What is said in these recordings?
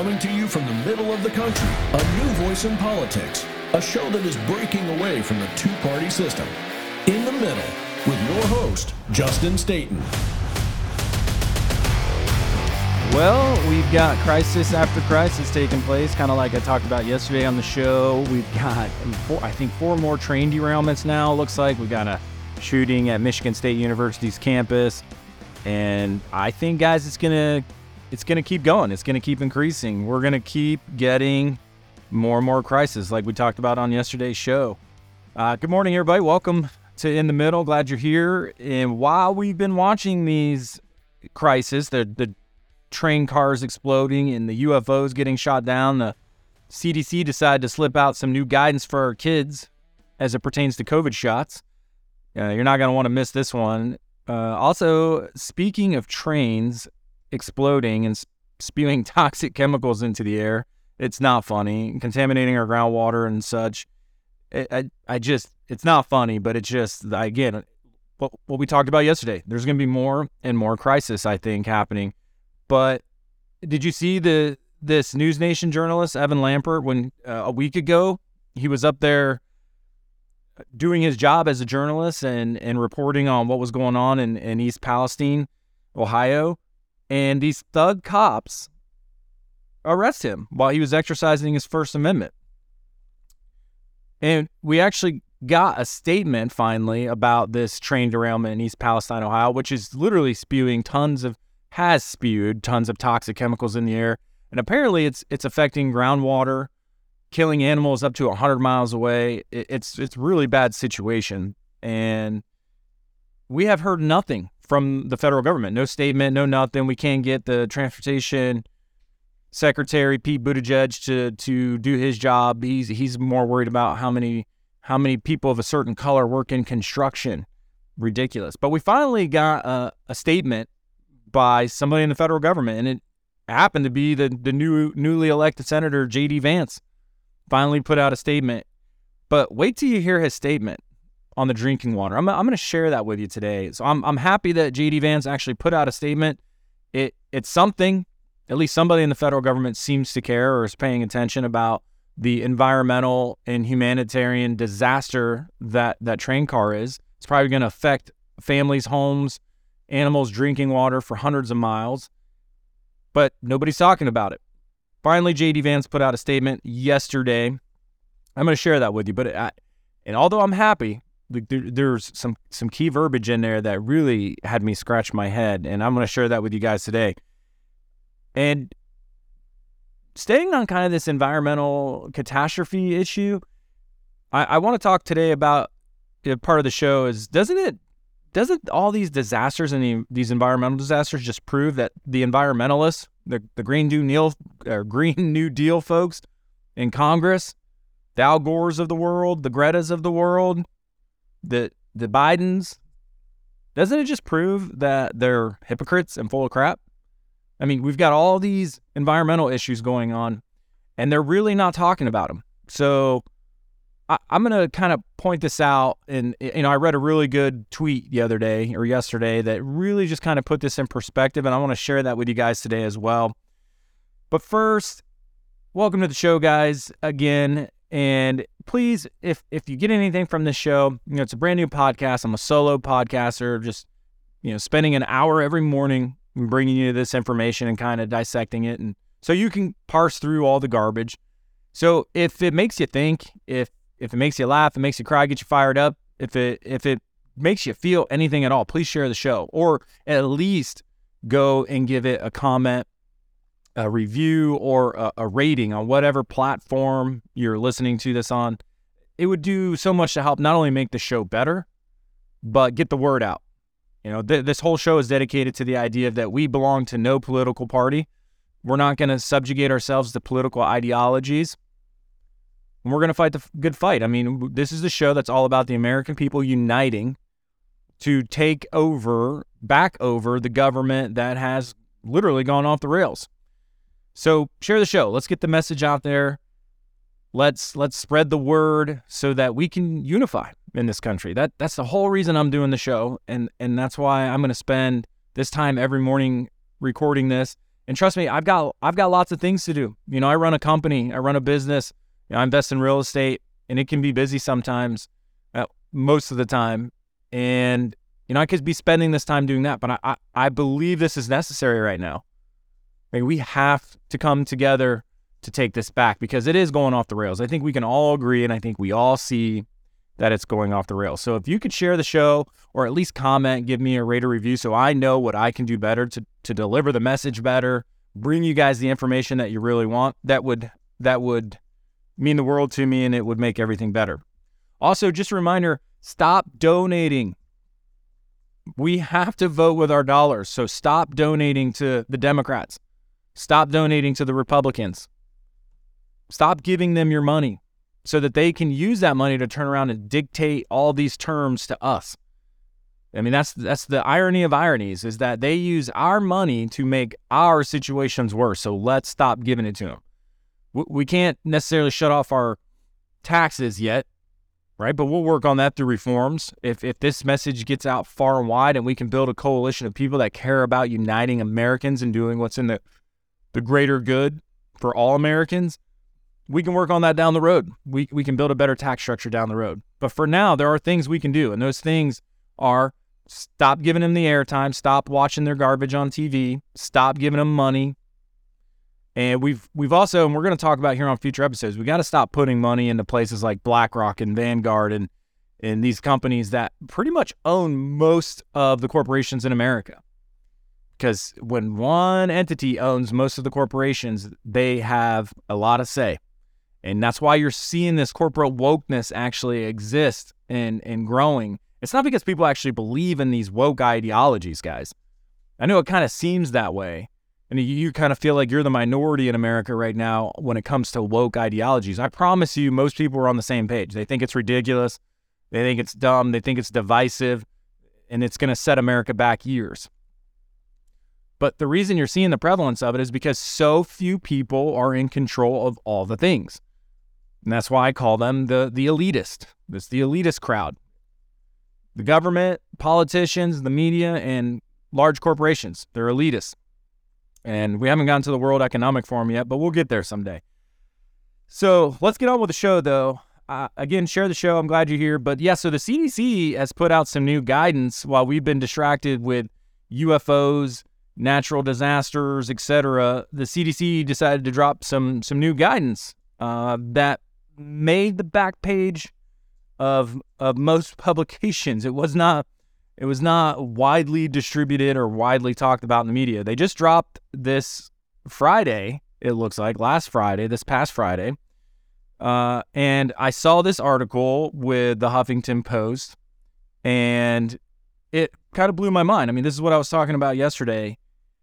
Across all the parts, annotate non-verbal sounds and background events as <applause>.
coming to you from the middle of the country, a new voice in politics, a show that is breaking away from the two party system. In the Middle, with your host, Justin Staten. Well, we've got crisis after crisis taking place, kind of like I talked about yesterday on the show. We've got, four, I think, four more train derailments now. Looks like we've got a shooting at Michigan State University's campus, and I think, guys, it's gonna, it's gonna keep going. It's gonna keep increasing. We're gonna keep getting more and more crises, like we talked about on yesterday's show. Uh, good morning, everybody. Welcome to In the Middle. Glad you're here. And while we've been watching these crises, the the train cars exploding and the UFOs getting shot down, the CDC decided to slip out some new guidance for our kids as it pertains to COVID shots. Uh, you're not going to want to miss this one. Uh, also, speaking of trains exploding and spewing <laughs> toxic chemicals into the air, it's not funny. Contaminating our groundwater and such. It, I, I just, it's not funny, but it's just, again, what, what we talked about yesterday. There's going to be more and more crisis, I think, happening but did you see the this News Nation journalist Evan Lambert when uh, a week ago he was up there doing his job as a journalist and and reporting on what was going on in, in East Palestine, Ohio, and these thug cops arrest him while he was exercising his First Amendment. And we actually got a statement finally about this train derailment in East Palestine, Ohio, which is literally spewing tons of has spewed tons of toxic chemicals in the air, and apparently it's it's affecting groundwater, killing animals up to 100 miles away. It, it's it's really bad situation, and we have heard nothing from the federal government. No statement, no nothing. We can't get the transportation secretary Pete Buttigieg to to do his job. He's he's more worried about how many how many people of a certain color work in construction. Ridiculous. But we finally got a, a statement by somebody in the federal government, and it happened to be the the new newly elected senator J.D. Vance. Finally, put out a statement. But wait till you hear his statement on the drinking water. I'm I'm going to share that with you today. So I'm I'm happy that J.D. Vance actually put out a statement. It it's something. At least somebody in the federal government seems to care or is paying attention about the environmental and humanitarian disaster that that train car is. It's probably going to affect families' homes, animals drinking water for hundreds of miles, but nobody's talking about it. Finally, JD Vance put out a statement yesterday. I'm going to share that with you, but I, and although I'm happy, there, there's some some key verbiage in there that really had me scratch my head, and I'm going to share that with you guys today. And staying on kind of this environmental catastrophe issue, I, I want to talk today about part of the show is doesn't it doesn't all these disasters and the, these environmental disasters just prove that the environmentalists, the, the Green New Deal, Green New Deal folks in Congress, the Al Gores of the world, the Greta's of the world, the the Bidens, doesn't it just prove that they're hypocrites and full of crap? I mean, we've got all these environmental issues going on, and they're really not talking about them. So I, am going to kind of point this out. And, you know, I read a really good tweet the other day or yesterday that really just kind of put this in perspective. And I want to share that with you guys today as well. But first, welcome to the show, guys, again. And please, if if you get anything from this show, you know, it's a brand new podcast. I'm a solo podcaster, just, you know, spending an hour every morning bringing you this information and kind of dissecting it. And so you can parse through all the garbage. So if it makes you think, if if it makes you laugh, it makes you cry, get you fired up, if it if it makes you feel anything at all, please share the show or at least go and give it a comment, a review, or a, a rating on whatever platform you're listening to this on. It would do so much to help not only make the show better, but get the word out. You know, th- this whole show is dedicated to the idea that we belong to no political party. We're not going to subjugate ourselves to political ideologies and we're going to fight the good fight. I mean, this is the show that's all about the American people uniting to take over, back over the government that has literally gone off the rails. So share the show. Let's get the message out there. Let's let's spread the word so that we can unify in this country. That that's the whole reason I'm doing the show, and and that's why I'm going to spend this time every morning recording this And trust me, I've got I've got lots of things to do. You know, I run a company, I run a business, you know, I invest in real estate, and it can be busy sometimes, uh, most of the time. And you know, I could be spending this time doing that, but I I, I believe this is necessary right now. Mean, we have to come together to take this back because it is going off the rails. I think we can all agree, and I think we all see that it's going off the rails. So if you could share the show or at least comment, give me a rate or review so I know what I can do better to to deliver the message better, bring you guys the information that you really want, that would that would mean the world to me and it would make everything better. Also, just a reminder, stop donating. We have to vote with our dollars. So stop donating to the Democrats. Stop donating to the Republicans. Stop giving them your money so that they can use that money to turn around and dictate all these terms to us. I mean, that's that's the irony of ironies is that they use our money to make our situations worse. So let's stop giving it to them. We can't necessarily shut off our taxes yet, right? But we'll work on that through reforms. If if this message gets out far and wide, and we can build a coalition of people that care about uniting Americans and doing what's in the the greater good for all Americans, we can work on that down the road. We, we can build a better tax structure down the road. But for now, there are things we can do. And those things are stop giving them the airtime, stop watching their garbage on TV, stop giving them money. And we've we've also, and we're going to talk about here on future episodes, we got to stop putting money into places like BlackRock and Vanguard and and these companies that pretty much own most of the corporations in America. Because when one entity owns most of the corporations, they have a lot of say. And that's why you're seeing this corporate wokeness actually exist and, and growing. It's not because people actually believe in these woke ideologies, guys. I know it kind of seems that way. And you, you kind of feel like you're the minority in America right now when it comes to woke ideologies. I promise you, most people are on the same page. They think it's ridiculous. They think it's dumb. They think it's divisive. And it's going to set America back years. But the reason you're seeing the prevalence of it is because so few people are in control of all the things. And that's why I call them the, the elitist. It's the elitist crowd. The government, politicians, the media, and large corporations, they're elitists. And we haven't gotten to the World Economic Forum yet, but we'll get there someday. So let's get on with the show, though. Uh, again, share the show. I'm glad you're here. But yeah, so the CDC has put out some new guidance while we've been distracted with UFOs, natural disasters, etc. The CDC decided to drop some some new guidance uh, that made the back page of of most publications. It was not it was not widely distributed or widely talked about in the media. They just dropped this Friday, it looks like, last Friday, this past Friday. Uh, and I saw this article with the Huffington Post, and it kind of blew my mind. I mean, this is what I was talking about yesterday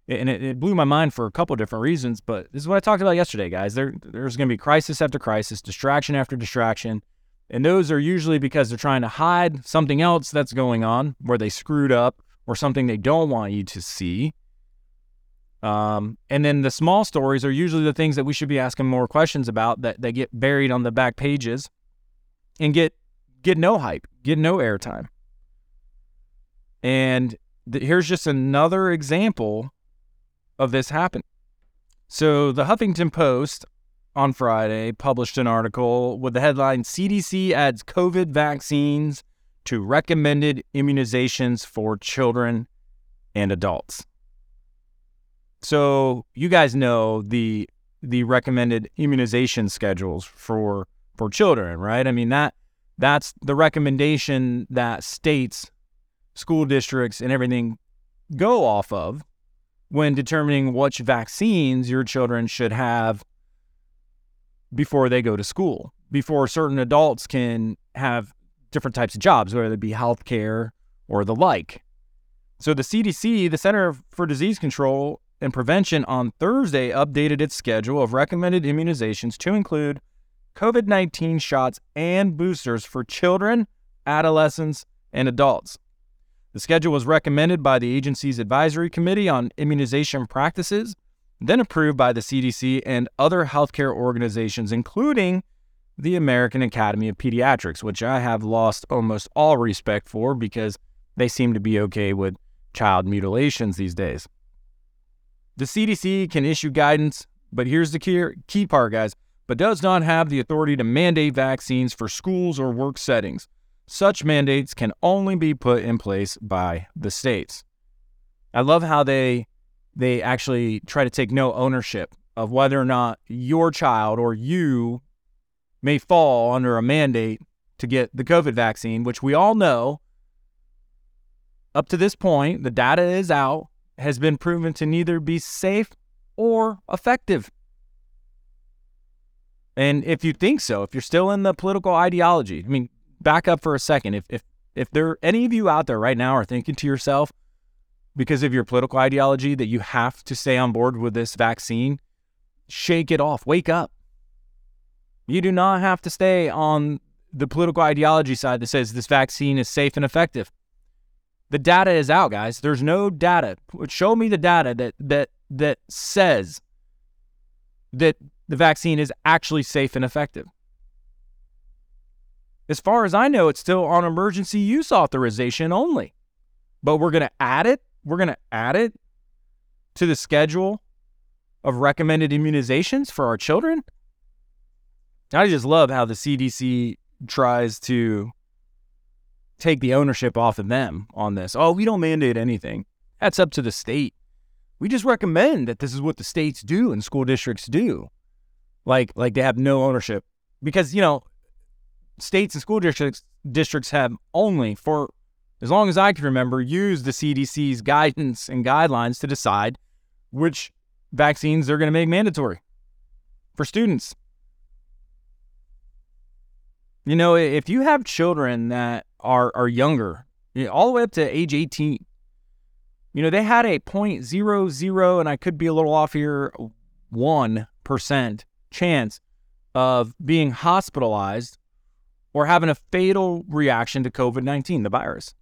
and it, it blew my mind for a couple different reasons. But this is what I talked about yesterday, guys. There, there's going to be crisis after crisis, distraction after distraction, and those are usually because they're trying to hide something else that's going on, where they screwed up, or something they don't want you to see. Um, and then the small stories are usually the things that we should be asking more questions about that that get buried on the back pages, and get get no hype, get no airtime. And th- here's just another example of this happening. So, the Huffington Post on Friday published an article with the headline CDC adds COVID vaccines to recommended immunizations for children and adults. So, you guys know the the recommended immunization schedules for for children, right? I mean that that's the recommendation that states, school districts and everything go off of when determining which vaccines your children should have before they go to school, before certain adults can have different types of jobs, whether it be healthcare or the like. So the CDC, the Center for Disease Control and Prevention, on Thursday updated its schedule of recommended immunizations to include COVID 19 shots and boosters for children, adolescents, and adults. The schedule was recommended by the agency's Advisory Committee on Immunization Practices, then approved by the CDC and other healthcare organizations, including the American Academy of Pediatrics, which I have lost almost all respect for because they seem to be okay with child mutilations these days. The CDC can issue guidance, but here's the key, key part, guys, but does not have the authority to mandate vaccines for schools or work settings. Such mandates can only be put in place by the states. I love how they they actually try to take no ownership of whether or not your child or you may fall under a mandate to get the COVID vaccine, which we all know up to this point, the data is out, has been proven to neither be safe or effective. And if you think so, if you're still in the political ideology, I mean, back up for a second. If if if there any of you out there right now are thinking to yourself, because of your political ideology, that you have to stay on board with this vaccine, shake it off. Wake up. You do not have to stay on the political ideology side that says this vaccine is safe and effective. The data is out, guys. There's no data. Show me the data that that that says that the vaccine is actually safe and effective. As far as I know, it's still on emergency use authorization only. But we're going to add it. We're going to add it to the schedule of recommended immunizations for our children. I just love how the CDC tries to take the ownership off of them on this. Oh, we don't mandate anything. That's up to the state. We just recommend that this is what the states do and school districts do. Like like they have no ownership because you know states and school districts districts have only for as long as I can remember used the CDC's guidance and guidelines to decide which vaccines they're going to make mandatory for students. You know, if you have children that are are younger, all the way up to age 18, you know, they had a 0.00, and I could be a little off here, 1% chance of being hospitalized or having a fatal reaction to COVID 19, the virus.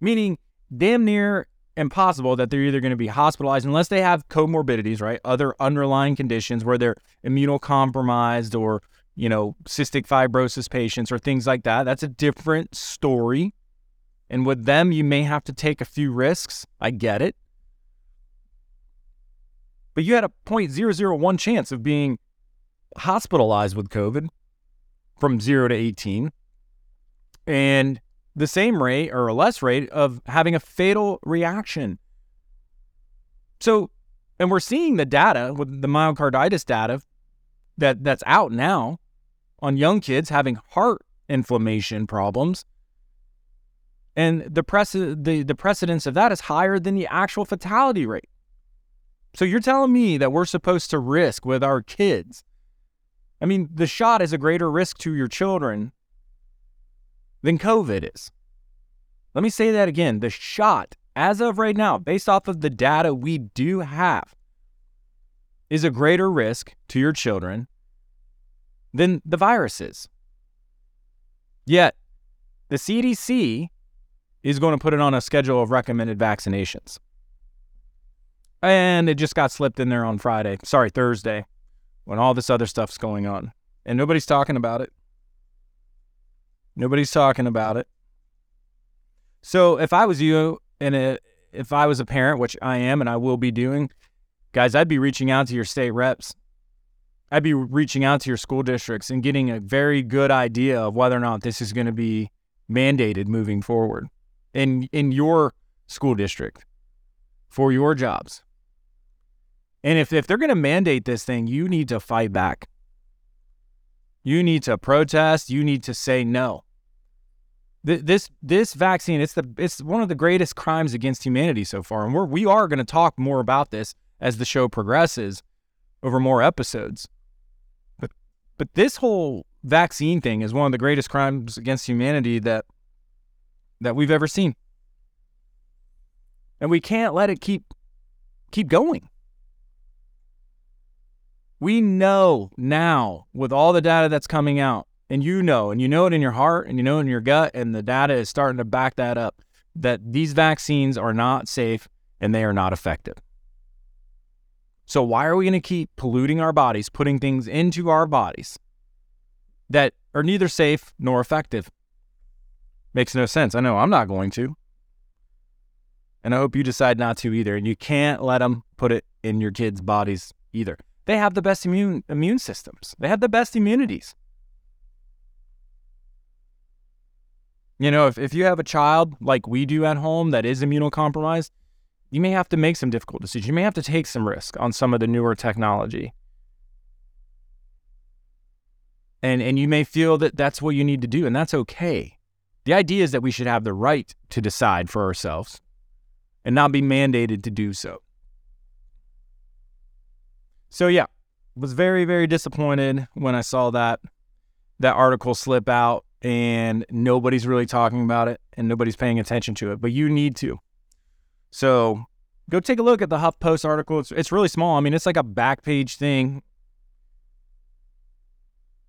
Meaning, damn near impossible that they're either going to be hospitalized unless they have comorbidities, right? Other underlying conditions where they're immunocompromised or, you know, cystic fibrosis patients or things like that. That's a different story. And with them, you may have to take a few risks. I get it. But you had a 0.001 chance of being hospitalized with COVID from 0 to 18 and the same rate or a less rate of having a fatal reaction. So, and we're seeing the data with the myocarditis data that that's out now on young kids having heart inflammation problems. And the, press, the, the precedence of that is higher than the actual fatality rate. So you're telling me that we're supposed to risk with our kids I mean, the shot is a greater risk to your children than COVID is. Let me say that again. The shot, as of right now, based off of the data we do have, is a greater risk to your children than the virus is. Yet, the CDC is going to put it on a schedule of recommended vaccinations. And it just got slipped in there on Friday. Sorry, Thursday when all this other stuff's going on. And nobody's talking about it. Nobody's talking about it. So if I was you and if I was a parent, which I am and I will be doing, guys, I'd be reaching out to your state reps. I'd be reaching out to your school districts and getting a very good idea of whether or not this is going to be mandated moving forward in in your school district for your jobs. And if, if they're going to mandate this thing, you need to fight back. You need to protest. You need to say no. This this vaccine, it's the it's one of the greatest crimes against humanity so far, and we're we are going to talk more about this as the show progresses over more episodes. But but this whole vaccine thing is one of the greatest crimes against humanity that that we've ever seen. And we can't let it keep keep going. We know now with all the data that's coming out, and you know, and you know it in your heart, and you know it in your gut, and the data is starting to back that up, that these vaccines are not safe and they are not effective. So, why are we going to keep polluting our bodies, putting things into our bodies that are neither safe nor effective? Makes no sense. I know I'm not going to. And I hope you decide not to either. And you can't let them put it in your kids' bodies either. They have the best immune immune systems. They have the best immunities. You know, if, if you have a child like we do at home that is immunocompromised, you may have to make some difficult decisions. You may have to take some risk on some of the newer technology. And, and you may feel that that's what you need to do, and that's okay. The idea is that we should have the right to decide for ourselves and not be mandated to do so. So yeah, was very very disappointed when I saw that that article slip out and nobody's really talking about it and nobody's paying attention to it, but you need to. So go take a look at the HuffPost article. It's, it's really small. I mean, it's like a back page thing.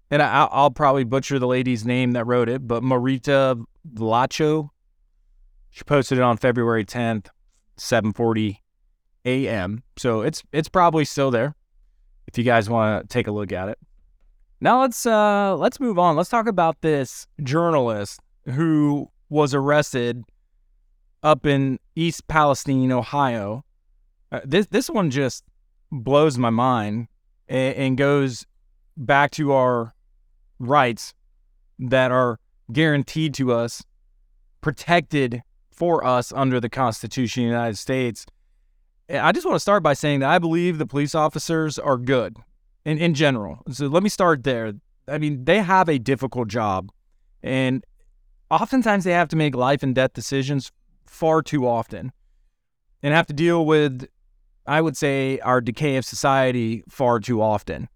And I, will probably butcher the lady's name that wrote it, but Marita Vlachou. She posted it on February 10th, 7:40 a.m. So it's it's probably still there if you guys want to take a look at it. Now let's uh let's move on. Let's talk about this journalist who was arrested up in East Palestine, Ohio. Uh, this this one just blows my mind and, and goes back to our rights that are guaranteed to us, protected for us under the Constitution of the United States. Eh, I just want to start by saying that I believe the police officers are good in, in general. So let me start there. I mean, they have a difficult job, and oftentimes they have to make life and death decisions far too often and have to deal with, I would say, our decay of society far too often.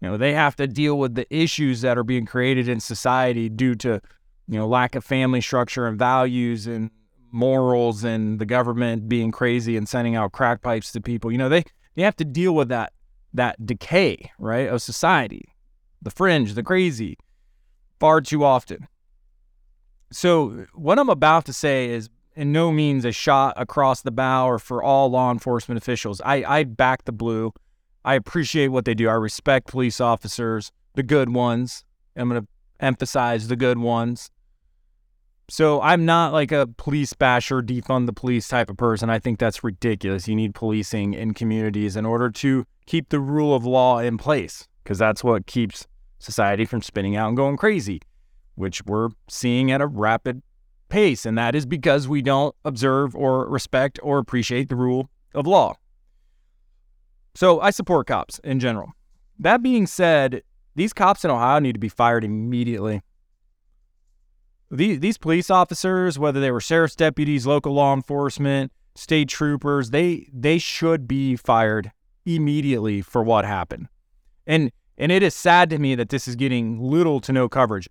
You know, they have to deal with the issues that are being created in society due to, you know, lack of family structure and values and morals and the government being crazy and sending out crack pipes to people. You know, they, they have to deal with that that decay, right, of society, the fringe, the crazy, far too often. So, what I'm about to say is in no means a shot across the bow or for all law enforcement officials. I, I back the blue. I appreciate what they do. I respect police officers, the good ones. I'm going to emphasize the good ones. So I'm not like a police basher, defund the police type of person. I think that's ridiculous. You need policing in communities in order to keep the rule of law in place because that's what keeps society from spinning out and going crazy, which we're seeing at a rapid pace. And that is because we don't observe or respect or appreciate the rule of law. So I support cops in general. That being said, these cops in Ohio need to be fired immediately. These, these police officers, whether they were sheriff's deputies, local law enforcement, state troopers, they they should be fired immediately for what happened. And and it is sad to me that this is getting little to no coverage.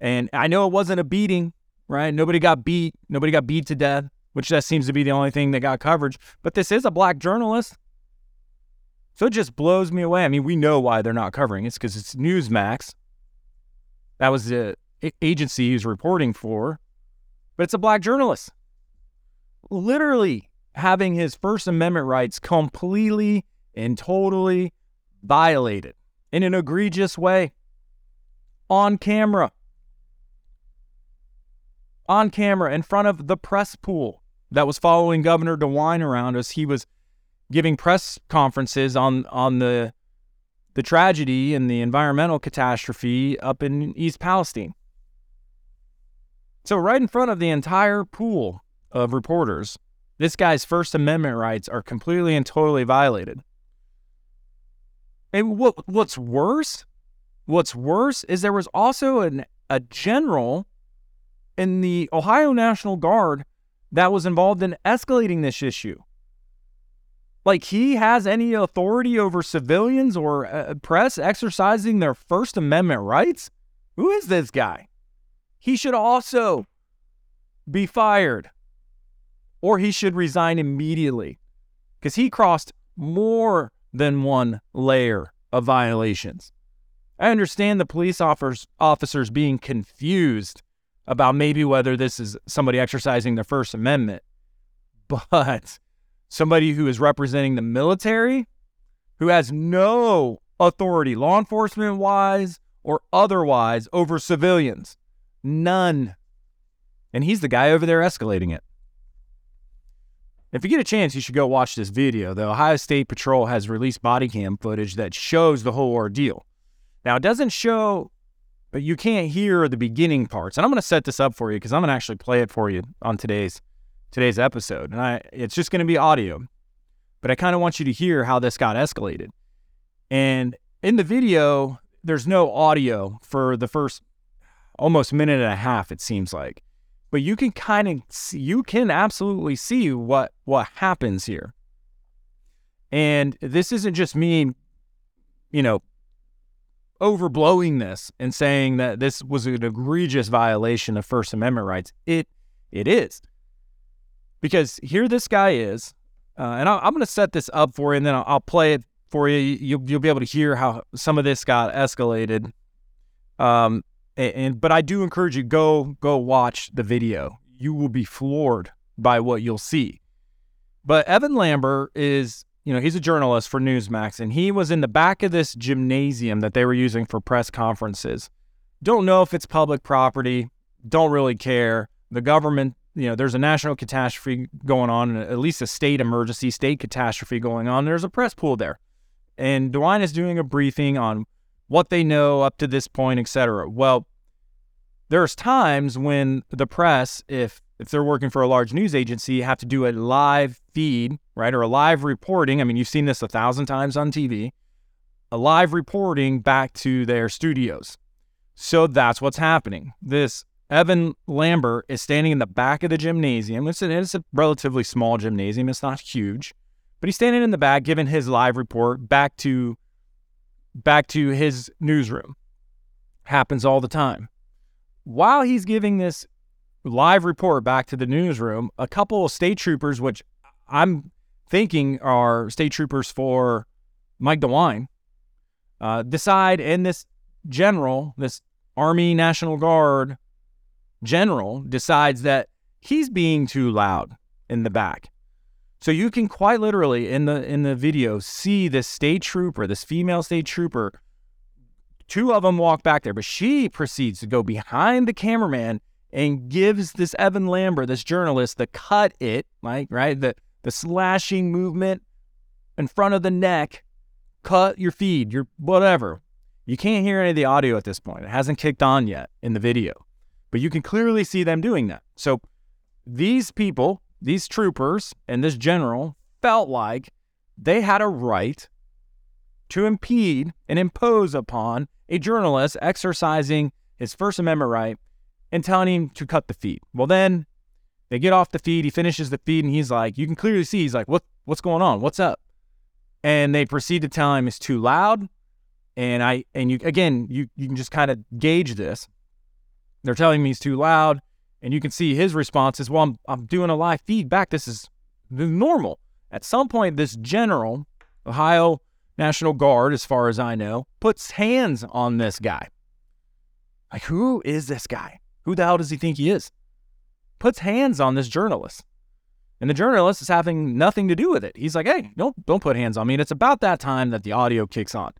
And I know it wasn't a beating, right? Nobody got beat, nobody got beat to death, which that seems to be the only thing that got coverage. But this is a black journalist. So it just blows me away. I mean, we know why they're not covering it. It's because it's Newsmax. That was the agency he's reporting for, but it's a black journalist. Literally having his First Amendment rights completely and totally violated in an egregious way on camera. On camera in front of the press pool that was following Governor DeWine around as he was giving press conferences on on the the tragedy and the environmental catastrophe up in East Palestine. So right in front of the entire pool of reporters, this guy's First Amendment rights are completely and totally violated. And what what's worse, what's worse is there was also an a general in the Ohio National Guard that was involved in escalating this issue. Like he has any authority over civilians or uh, press exercising their First Amendment rights? Who is this guy? He should also be fired or he should resign immediately because he crossed more than one layer of violations. I understand the police officers being confused about maybe whether this is somebody exercising their First Amendment, but somebody who is representing the military, who has no authority, law enforcement wise or otherwise, over civilians, none. And he's the guy over there escalating it. If you get a chance, you should go watch this video. The Ohio State Patrol has released body cam footage that shows the whole ordeal. Now, it doesn't show, but you can't hear the beginning parts. And I'm going to set this up for you because I'm going to actually play it for you on today's today's episode. And I, it's just going to be audio, but I kind of want you to hear how this got escalated. And in the video, there's no audio for the first almost minute and a half, it seems like but you can kind of you can absolutely see what what happens here. And this isn't just me, you know, overblowing this and saying that this was an egregious violation of First Amendment rights. It it is because here this guy is, uh, and I, am going to set this up for you, and then I'll, I'll, play it for you. You'll you'll be able to hear how some of this got escalated. Um, and, and but I do encourage you go go watch the video. You will be floored by what you'll see. But Evan Lambert is, you know, he's a journalist for Newsmax, and he was in the back of this gymnasium that they were using for press conferences. Don't know if it's public property. Don't really care. The government, you know, there's a national catastrophe going on, at least a state emergency, state catastrophe going on. There's a press pool there. And DeWine is doing a briefing on what they know up to this point, etc. Well, there's times when the press, if if they're working for a large news agency, have to do a live feed, right, or a live reporting. I mean, you've seen this a thousand times on TV. A live reporting back to their studios. So that's what's happening. This Evan Lambert is standing in the back of the gymnasium. It's a, it's a relatively small gymnasium. It's not huge, but he's standing in the back giving his live report back to back to his newsroom. Happens all the time. While he's giving this live report back to the newsroom, a couple of state troopers, which I'm thinking are state troopers for Mike DeWine, uh, decide, and this general, this Army National Guard general, decides that he's being too loud in the back. So you can quite literally in the in the video see this state trooper, this female state trooper. Two of them walk back there, but she proceeds to go behind the cameraman and gives this Evan Lambert, this journalist, the cut it, like right, the the slashing movement in front of the neck, cut your feed, your whatever. You can't hear any of the audio at this point. It hasn't kicked on yet in the video, but you can clearly see them doing that. So these people these troopers and this general felt like they had a right to impede and impose upon a journalist exercising his First Amendment right and telling him to cut the feed. Well, then they get off the feed. He finishes the feed and he's like, you can clearly see he's like, what, what's going on? What's up? And they proceed to tell him it's too loud. And I, and you, again, you, you can just kind of gauge this. They're telling me he's too loud. And you can see his response is, well, I'm, I'm doing a live feedback. This is normal. At some point, this general, Ohio National Guard, as far as I know, puts hands on this guy. Like, who is this guy? Who the hell does he think he is? Puts hands on this journalist. And the journalist is having nothing to do with it. He's like, hey, don't, don't put hands on me. And it's about that time that the audio kicks on.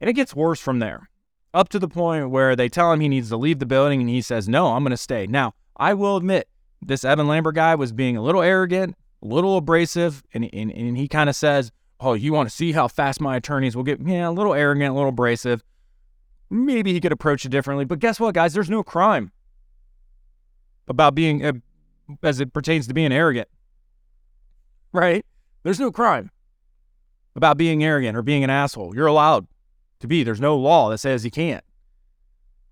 And it gets worse from there up to the point where they tell him he needs to leave the building and he says, No, I'm going to stay. Now, I will admit, this Evan Lambert guy was being a little arrogant, a little abrasive, and, and, and he kind of says, Oh, you want to see how fast my attorneys will get? Yeah, a little arrogant, a little abrasive. Maybe he could approach it differently. But guess what, guys? There's no crime about being, uh, as it pertains to being arrogant, right? There's no crime about being arrogant or being an asshole. You're allowed to be. There's no law that says he can't.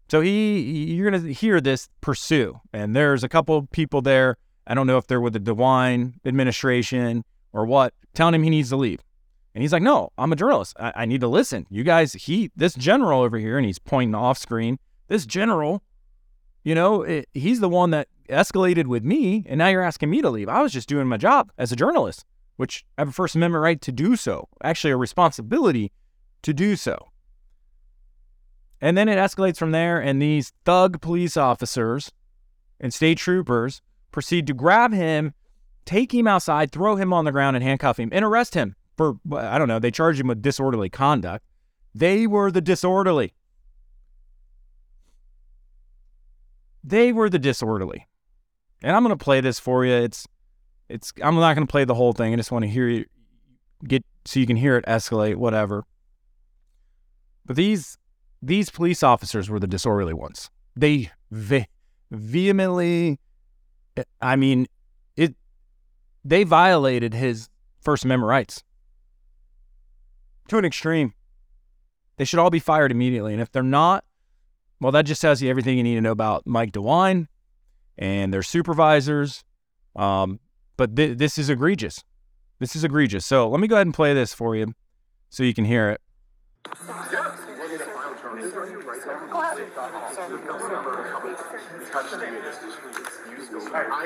So he, you're going to hear this pursue, and there's a couple people there. I don't know if they're with the DeWine administration or what, telling him he needs to leave. And he's like, "No, I'm a journalist. I, I need to listen. You guys, he, this general over here, and he's pointing off screen. This general, you know, it, he's the one that escalated with me, and now you're asking me to leave. I was just doing my job as a journalist, which I have a First Amendment right to do so. Actually, a responsibility to do so. And then it escalates from there, and these thug police officers and state troopers proceed to grab him, take him outside, throw him on the ground, and handcuff him and arrest him for, I don't know, they charge him with disorderly conduct. They were the disorderly. They were the disorderly. And I'm going to play this for you. It's it's I'm not going to play the whole thing. I just want to hear you get so you can hear it escalate, whatever. But these these police officers were the disorderly ones. They ve- vehemently, I mean, it. They violated his First Amendment rights to an extreme. They should all be fired immediately, and if they're not, well, that just tells you everything you need to know about Mike DeWine and their supervisors. Um, but th- this is egregious. This is egregious. So let me go ahead and play this for you so you can hear it. I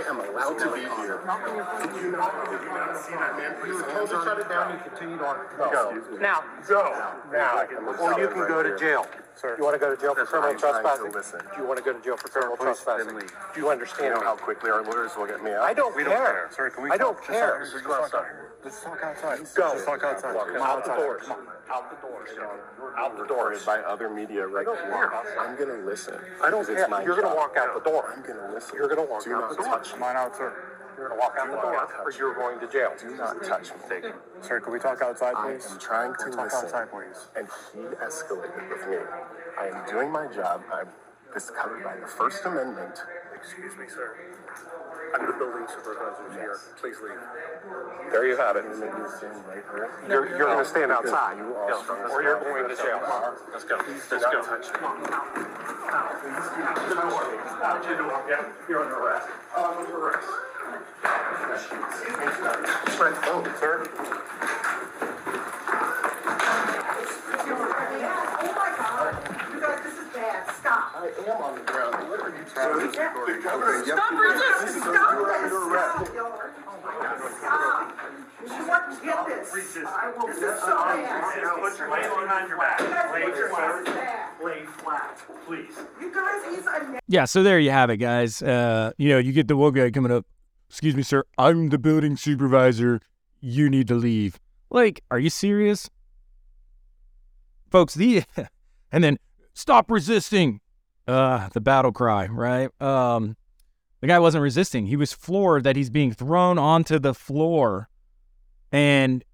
am allowed to be here. Did you not, did you not see that man put his hands on? Shut it down, you continued on. Go. Now, Go. Now. or you can go to jail. Sir. You want to go to jail for criminal I'm trying to trespassing? listen. Do you want to go to jail for criminal please, then trespassing? leave. Do you You understand know me? how quickly our lawyers will get me out? I don't We care. Sir, can we I talk? don't Just care. Just go outside. Let's talk outside. Go. Just talk outside. Come Out the outside. doors. Come on. Out the doors. Out the doors by other media right don't here. care. I'm gonna listen. I don't because it's care. my You're gonna walk out the door. I'm gonna listen. You're gonna walk Do out the door. touch me. Mine out, sir. You're going to walk out Do the door, or you're going to jail. Do not touch me. Sir, can we talk outside, please? I am trying to talk listen. outside, please? And he escalated with me. I am doing my job. I'm this covered by the First Amendment. Excuse me, sir. I'm the building supervisor here. Please leave. There you have it. You're gonna be sitting right. You're, you're going to stand outside. Yeah. Or you're going to jail. Let's go. Let's go. touch me. You're under arrest. Under arrest. Oh, sir. Oh my God, you guys, this is bad, stop. I am on the ground. What are you trying to do? Stop resisting, stop this, stop. Oh my God, stop. You want to get this. I will, this is so bad. Put your lay behind your back. Lay your back. Lay flat, please. You guys, he's a Yeah, so there you have it, guys. Uh, you know, you get the one guy coming up. Excuse me, sir. I'm the building supervisor. You need to leave. Like, are you serious? Folks, the <laughs> and then stop resisting. Uh, the battle cry, right? Um, the guy wasn't resisting. He was floored that he's being thrown onto the floor and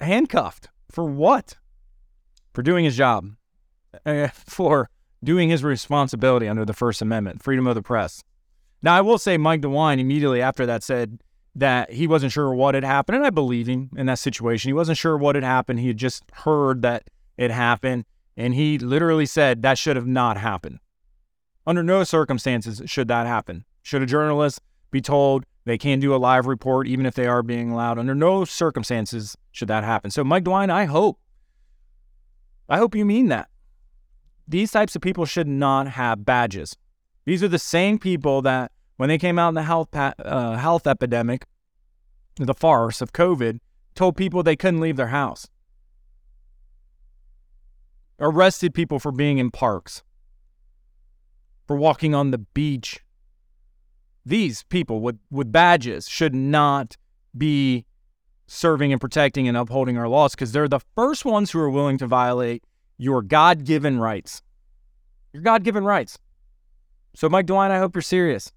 handcuffed. For what? For doing his job. Uh, <laughs> for doing his responsibility under the First Amendment, freedom of the press. Now, I will say Mike DeWine immediately after that said that he wasn't sure what had happened, and I believe him in that situation. He wasn't sure what had happened. He had just heard that it happened, and he literally said that should have not happened. Under no circumstances should that happen. Should a journalist be told they can't do a live report even if they are being allowed? Under no circumstances should that happen. So, Mike DeWine, I hope, I hope you mean that these types of people should not have badges. These are the same people that, when they came out in the health pa- uh, health epidemic, the farce of COVID, told people they couldn't leave their house. Arrested people for being in parks, for walking on the beach. These people with, with badges should not be serving and protecting and upholding our laws because they're the first ones who are willing to violate your God given rights. Your God given rights. So, Mike DeWine, I hope you're serious.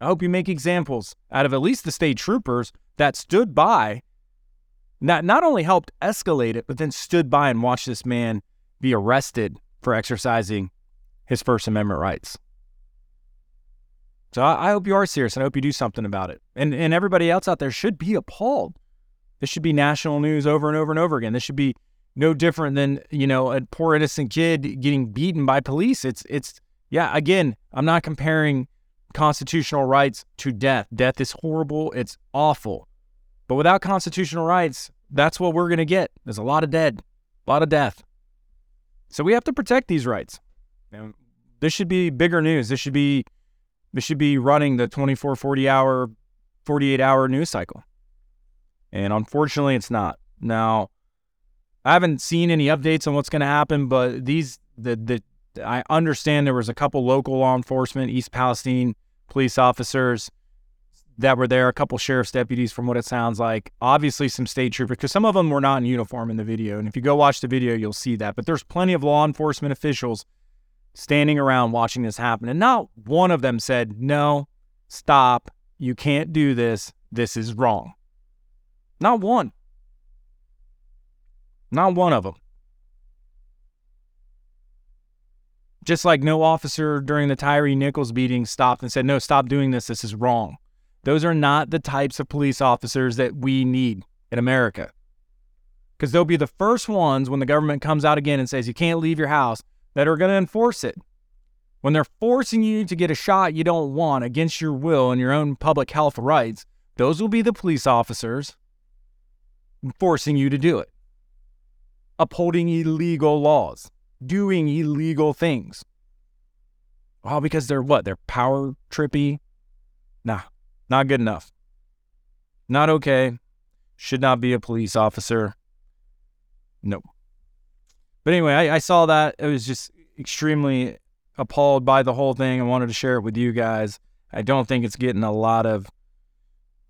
I hope you make examples out of at least the state troopers that stood by, not, not only helped escalate it, but then stood by and watched this man be arrested for exercising his First Amendment rights. So I, I hope you are serious and I hope you do something about it. And, and everybody else out there should be appalled. This should be national news over and over and over again. This should be no different than you know a poor innocent kid getting beaten by police. It's it's yeah. Again, I'm not comparing constitutional rights to death. Death is horrible. It's awful. But without constitutional rights, that's what we're gonna get. There's a lot of dead, a lot of death. So we have to protect these rights. And this should be bigger news. This should be this should be running the 24, 40 hour, 48 hour news cycle. And unfortunately, it's not. Now, I haven't seen any updates on what's going to happen, but these the the I understand there was a couple local law enforcement, East Palestine police officers that were there, a couple sheriff's deputies from what it sounds like. Obviously some state troopers because some of them were not in uniform in the video. And if you go watch the video, you'll see that. But there's plenty of law enforcement officials standing around watching this happen. And not one of them said, "No, stop. You can't do this. this is wrong. Not one. Not one of them. Just like no officer during the Tyree Nichols beating stopped and said, no, stop doing this. This is wrong. Those are not the types of police officers that we need in America. Because they'll be the first ones when the government comes out again and says you can't leave your house that are going to enforce it. When they're forcing you to get a shot you don't want against your will and your own public health rights, those will be the police officers forcing you to do it. Upholding illegal laws, doing illegal things. All because they're what? They're power trippy? Nah, not good enough. Not okay. Should not be a police officer. Nope. But anyway, I, I saw that. It was just extremely appalled by the whole thing. I wanted to share it with you guys. I don't think it's getting a lot of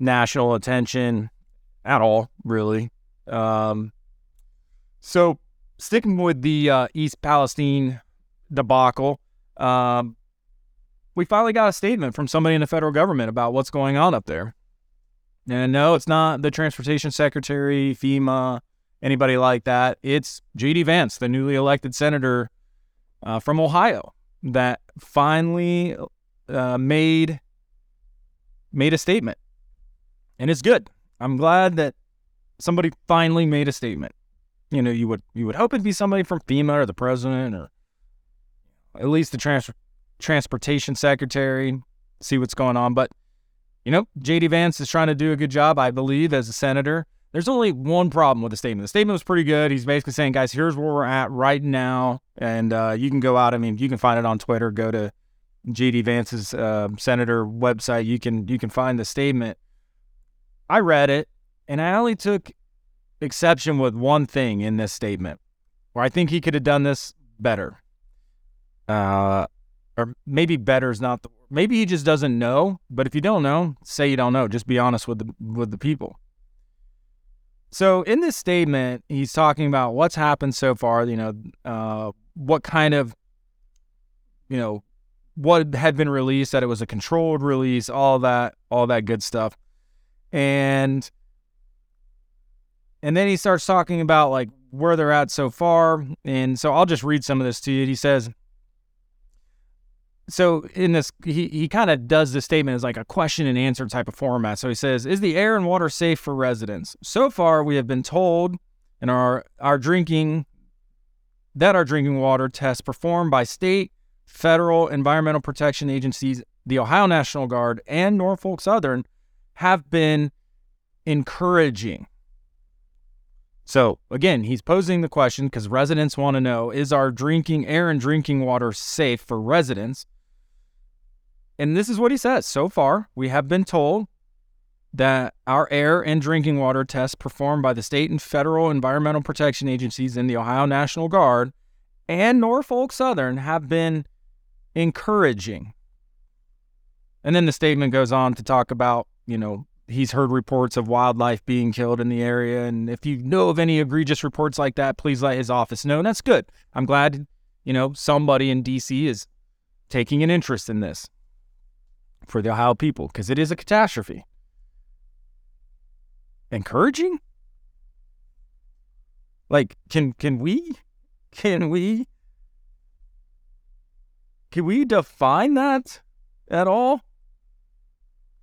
national attention at all, really. Um, so, sticking with the uh, East Palestine debacle, um, we finally got a statement from somebody in the federal government about what's going on up there. And no, it's not the transportation secretary, FEMA, anybody like that. It's J.D. Vance, the newly elected senator uh, from Ohio, that finally uh, made made a statement, and it's good. I'm glad that somebody finally made a statement. You know, you would you would hope it'd be somebody from FEMA or the president or at least the trans- transportation secretary, see what's going on. But you know, J.D. Vance is trying to do a good job, I believe, as a senator. There's only one problem with the statement. The statement was pretty good. He's basically saying, guys, here's where we're at right now. And uh, you can go out. I mean, you can find it on Twitter. Go to J.D. Vance's uh, senator website. You can you can find the statement. I read it, and I only took exception with one thing in this statement, where I think he could have done this better. Uh, or maybe better is not the. Maybe he just doesn't know. But if you don't know, say you don't know. Just be honest with the with the people. So in this statement, he's talking about what's happened so far. You know, uh, what kind of, you know, what had been released, that it was a controlled release, all that, all that good stuff, and and then he starts talking about like where they're at so far. And so I'll just read some of this to you. He says, so in this he, he kind of does this statement as like a question and answer type of format. So he says is the air and water safe for residents? So far we have been told in our our drinking that our drinking water tests performed by state federal environmental protection agencies the ohio national guard and norfolk southern have been encouraging. So again he's posing the question because residents want to know is our drinking air and drinking water safe for residents and this is what he says. So far, we have been told that our air and drinking water tests performed by the state and federal environmental protection agencies and the Ohio National Guard and Norfolk Southern have been encouraging. And then the statement goes on to talk about, you know, he's heard reports of wildlife being killed in the area. And if you know of any egregious reports like that, please let his office know. And that's good. I'm glad, you know, somebody in DC is taking an interest in this for the Ohio people because it is a catastrophe. Encouraging? Like, can can we can we can we define that at all?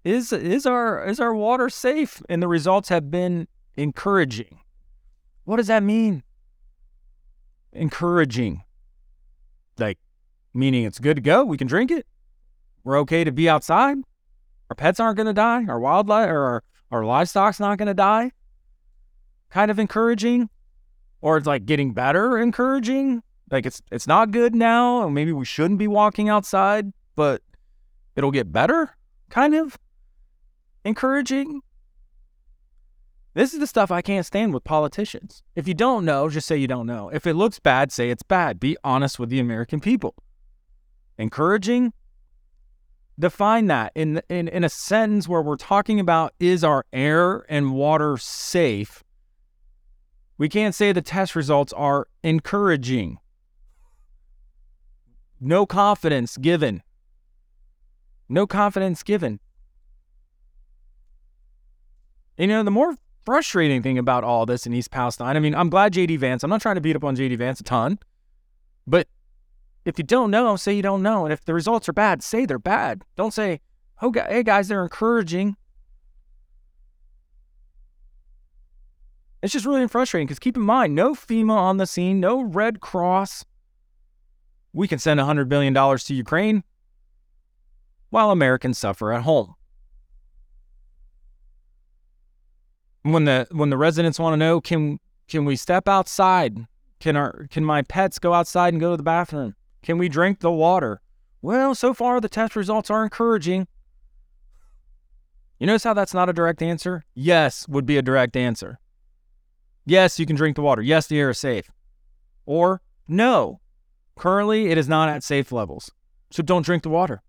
Is is our is our water safe? And the results have been encouraging. What does that mean? Encouraging. Like meaning it's good to go, we can drink it? We're okay to be outside. Our pets aren't going to die. Our wildlife or our, our livestock's not going to die. Kind of encouraging, or it's like getting better, encouraging. Like it's it's not good now, and maybe we shouldn't be walking outside, but it'll get better. Kind of encouraging. This is the stuff I can't stand with politicians. If you don't know, just say you don't know. If it looks bad, say it's bad. Be honest with the American people. Encouraging, define that in, in in a sentence where we're talking about is our air and water safe? We can't say the test results are encouraging. No confidence given. No confidence given. You know, the more frustrating thing about all this in East Palestine, I mean, I'm glad JD Vance, I'm not trying to beat up on JD Vance a ton, but if you don't know, say you don't know. And if the results are bad, say they're bad. Don't say, oh, hey guys, they're encouraging. It's just really frustrating because keep in mind, no FEMA on the scene, no Red Cross. We can send $100 billion to Ukraine while Americans suffer at home. When the when the residents want to know, can can we step outside? Can our can my pets go outside and go to the bathroom? Can we drink the water? Well, so far the test results are encouraging. You notice how that's not a direct answer? Yes would be a direct answer. Yes, you can drink the water. Yes, the air is safe. Or no, currently it is not at safe levels. So don't drink the water.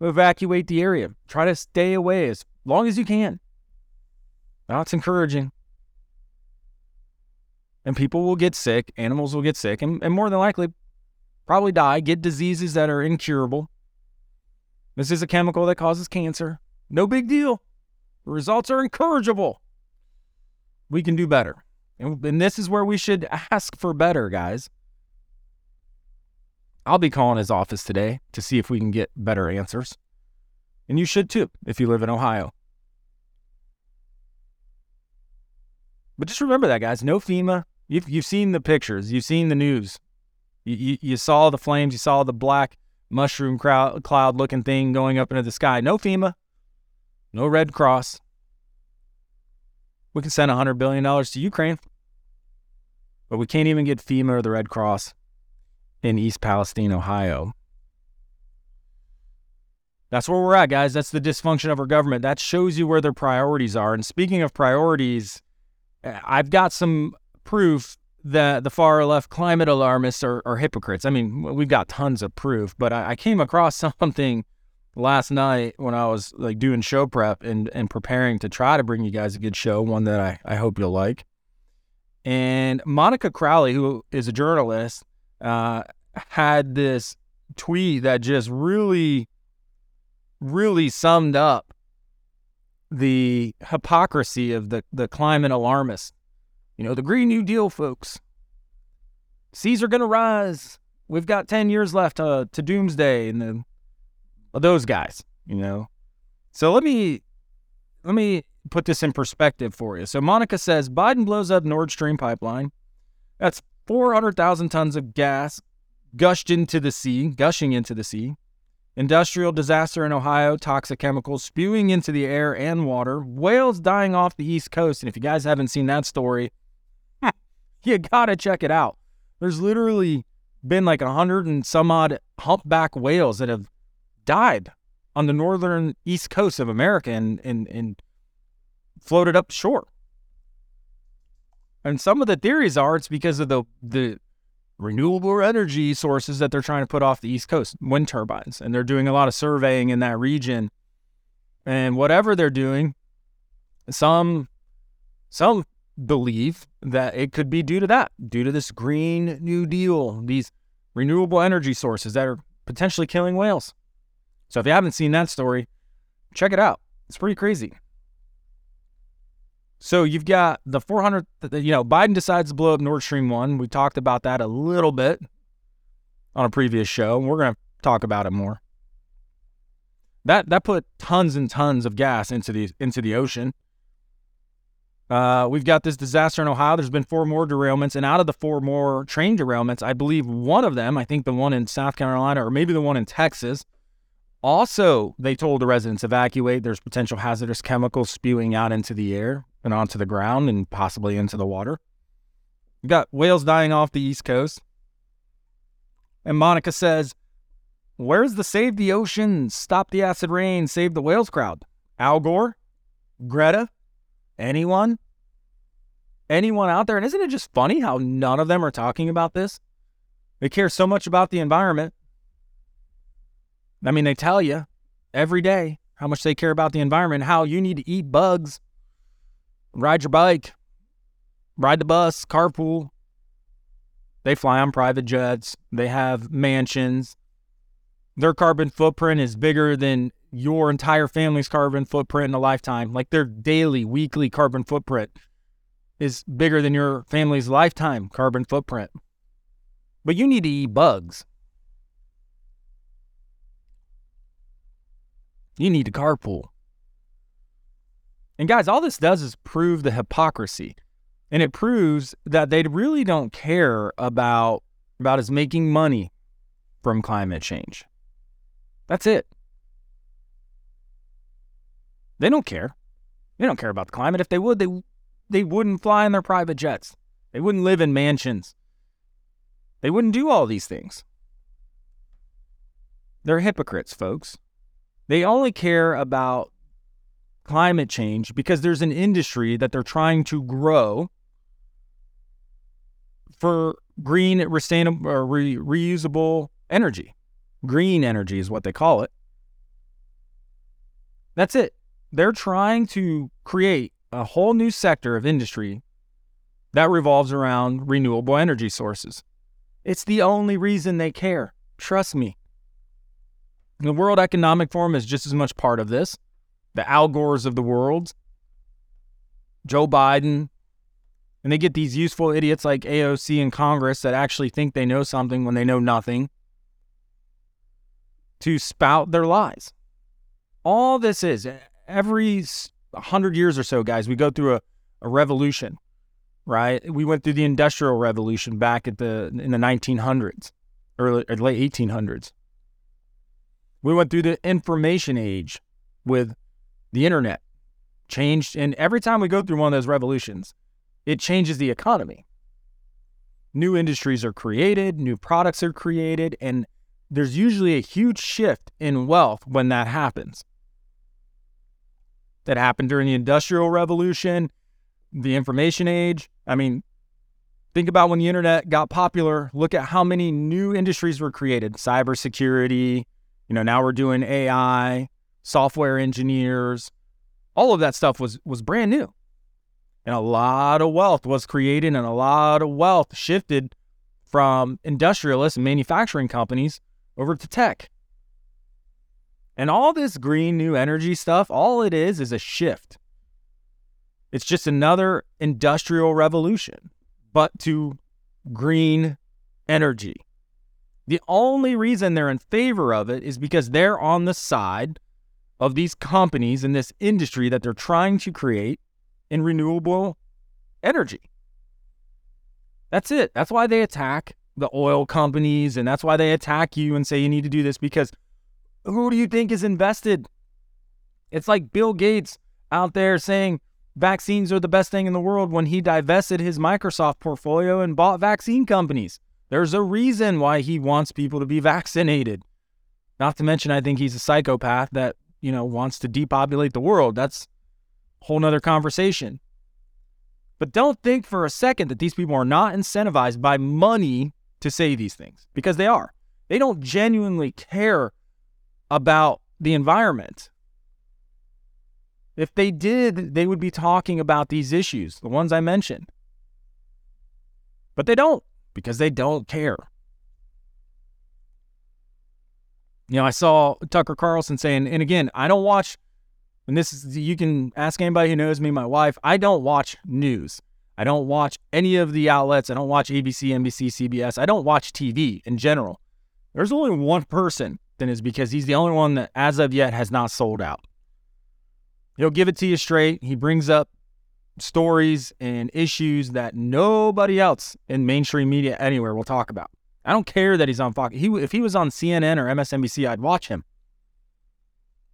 Evacuate the area. Try to stay away as long as you can. That's encouraging. And people will get sick, animals will get sick, and, and more than likely probably die, get diseases that are incurable. This is a chemical that causes cancer. No big deal. The results are encourageable. We can do better. And, and this is where we should ask for better, guys. I'll be calling his office today to see if we can get better answers. And you should too if you live in Ohio. But just remember that, guys. No FEMA. You've, you've seen the pictures, you've seen the news. You, you, saw the flames, you saw the black mushroom crowd, cloud looking thing going up into the sky. No FEMA, no Red Cross. We can send $100 billion to Ukraine, but we can't even get FEMA or the Red Cross in East Palestine, Ohio. That's where we're at, guys. That's the dysfunction of our government. That shows you where their priorities are. And speaking of priorities, I've got some proof that the far left climate alarmists are, are hypocrites. I mean, we've got tons of proof, but I, I, came across <laughs> something last night when I was like doing show prep and, and preparing to try to bring you guys a good show, one that I, I hope you'll like. And Monica Crowley, who is a journalist, uh, had this tweet that just really, really summed up the hypocrisy of the, the climate alarmists. You know, the Green New Deal folks. Seas are going to rise. We've got 10 years left uh, to doomsday and the, those guys, you know. So let me let me put this in perspective for you. So Monica says Biden blows up Nord Stream pipeline. That's 400,000 tons of gas gushed into the sea, gushing into the sea. Industrial disaster in Ohio, toxic chemicals spewing into the air and water, whales dying off the East Coast. And if you guys haven't seen that story, <laughs> you gotta check it out. There's literally been like a hundred and some odd humpback whales that have died on the northern east coast of America and, and, and floated up shore. And some of the theories are it's because of the the renewable energy sources that they're trying to put off the East Coast, wind turbines. And they're doing a lot of surveying in that region. And whatever they're doing, some some believe that it could be due to that, due to this green new deal, these renewable energy sources that are potentially killing whales. So if you haven't seen that story, check it out. It's pretty crazy. So you've got the 400, you know, Biden decides to blow up Nord Stream 1. We talked about that a little bit on a previous show, and we're going to talk about it more. That that put tons and tons of gas into the into the ocean. Uh, we've got this disaster in Ohio. There's been four more derailments, and out of the four more train derailments, I believe one of them, I think the one in South Carolina or maybe the one in Texas, also they told the residents evacuate. There's potential hazardous chemicals spewing out into the air and onto the ground and possibly into the water. We've got whales dying off the East Coast. And Monica says, Where's the Save the Ocean, Stop the Acid Rain, Save the Whales crowd? Al Gore? Greta? Anyone? Anyone out there? And isn't it just funny how none of them are talking about this? They care so much about the environment. I mean, they tell you every day how much they care about the environment, how you need to eat bugs ride your bike, ride the bus, carpool. They fly on private jets. They have mansions. Their carbon footprint is bigger than your entire family's carbon footprint in a lifetime, like their daily, weekly carbon footprint is bigger than your family's lifetime carbon footprint. But you need to eat bugs. You need to carpool. And guys, all this does is prove the hypocrisy. And it proves that they really don't care about, about us making money from climate change. That's it. They don't care. They don't care about the climate. If they would, they they wouldn't fly in their private jets. They wouldn't live in mansions. They wouldn't do all these things. They're hypocrites, folks. They only care about climate change because there's an industry that they're trying to grow for green, sustainable, or re- reusable energy. Green energy is what they call it. That's it. They're trying to create a whole new sector of industry that revolves around renewable energy sources. It's the only reason they care. Trust me. The World Economic Forum is just as much part of this. The Al Gores of the world, Joe Biden, and they get these useful idiots like AOC in Congress that actually think they know something when they know nothing to spout their lies. All this is every 100 years or so, guys, we go through a, a revolution, right? We went through the Industrial Revolution back at the in the 1900s, early or late 1800s. We went through the information age with the internet, changed, and every time we go through one of those revolutions, it changes the economy. New industries are created, new products are created, and there's usually a huge shift in wealth when that happens that happened during the Industrial Revolution, the information age. I mean, think about when the internet got popular. Look at how many new industries were created cybersecurity. You know, now we're doing AI, software engineers. All of that stuff was, was brand new. And a lot of wealth was created and a lot of wealth shifted from industrialists and manufacturing companies over to tech. And all this green new energy stuff, all it is is a shift. It's just another industrial revolution, but to green energy. The only reason they're in favor of it is because they're on the side of these companies in this industry that they're trying to create in renewable energy. That's it. That's why they attack the oil companies and that's why they attack you and say you need to do this because who do you think is invested? It's like Bill Gates out there saying vaccines are the best thing in the world when he divested his Microsoft portfolio and bought vaccine companies. There's a reason why he wants people to be vaccinated. Not to mention, I think he's a psychopath that, you know, wants to depopulate the world. That's a whole nother conversation. But don't think for a second that these people are not incentivized by money to say these things because they are. They don't genuinely care about the environment. If they did, they would be talking about these issues, the ones I mentioned. But they don't because they don't care. You know, I saw Tucker Carlson saying, and again, I don't watch, and this is, you can ask anybody who knows me, my wife, I don't watch news. I don't watch any of the outlets. I don't watch ABC, NBC, CBS. I don't watch TV in general. There's only one person is because he's the only one that, as of yet, has not sold out. He'll give it to you straight. He brings up stories and issues that nobody else in mainstream media anywhere will talk about. I don't care that he's on Fox. He, if he was on CNN or MSNBC, I'd watch him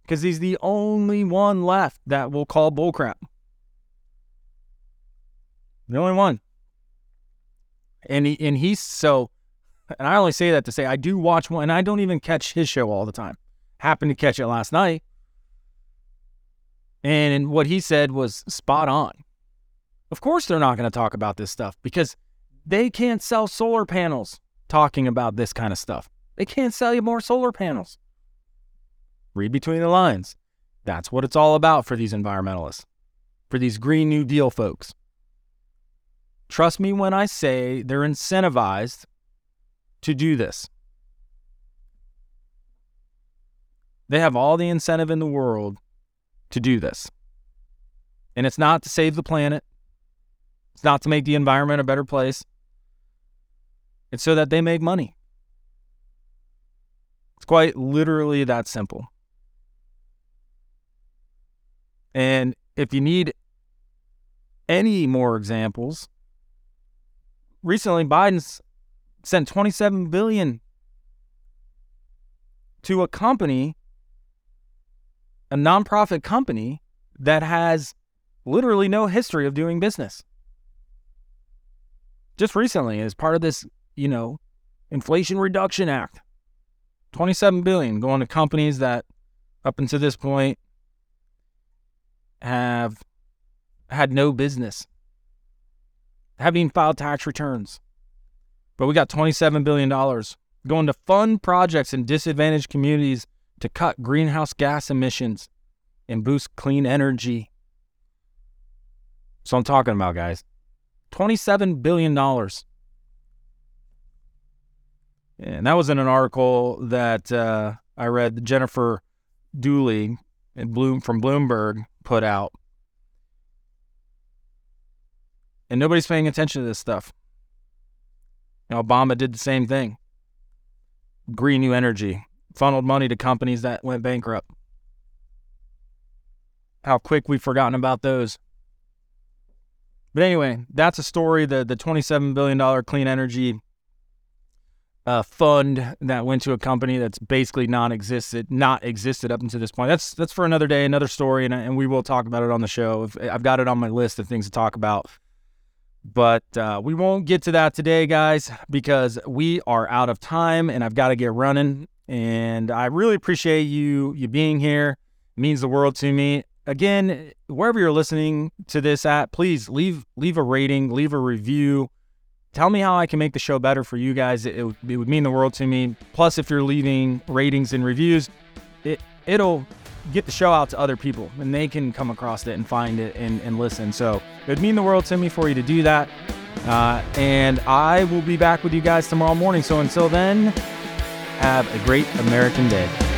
because he's the only one left that will call bullcrap. The only one. And he and he's so and I only say that to say I do watch one, and I don't even catch his show all the time. Happened to catch it last night. And what he said was spot on. Of course, they're not going to talk about this stuff because they can't sell solar panels talking about this kind of stuff. They can't sell you more solar panels. Read between the lines. That's what it's all about for these environmentalists, for these Green New Deal folks. Trust me when I say they're incentivized to do this. They have all the incentive in the world to do this. And it's not to save the planet, it's not to make the environment a better place, it's so that they make money. It's quite literally that simple. And if you need any more examples, recently Biden's sent 27 billion to a company, a nonprofit company that has literally no history of doing business. Just recently, as part of this, you know, Inflation Reduction Act, 27 billion going to companies that up until this point have had no business, haven't filed tax returns. But we got $27 billion going to fund projects in disadvantaged communities to cut greenhouse gas emissions and boost clean energy. So I'm talking about, guys. $27 billion. And that was in an article that uh, I read Jennifer Dlouhy and Bloom from Bloomberg put out. And nobody's paying attention to this stuff. Obama did the same thing. Green New Energy funneled money to companies that went bankrupt. How quick we've forgotten about those. But anyway, that's a story. The the $27 billion clean energy uh, fund that went to a company that's basically non-existed, not existed up until this point. That's that's for another day, another story, and, and we will talk about it on the show. I've got it on my list of things to talk about. But uh, we won't get to that today, guys, because we are out of time and I've got to get running. And I really appreciate you you being here. It means the world to me. Again, wherever you're listening to this at, please leave leave a rating, leave a review. Tell me how I can make the show better for you guys. It, it, it would mean the world to me. Plus, if you're leaving ratings and reviews, it it'll get the show out to other people and they can come across it and find it and, and listen. So it would mean the world to me for you to do that. Uh, and I will be back with you guys tomorrow morning. So until then, have a great American day.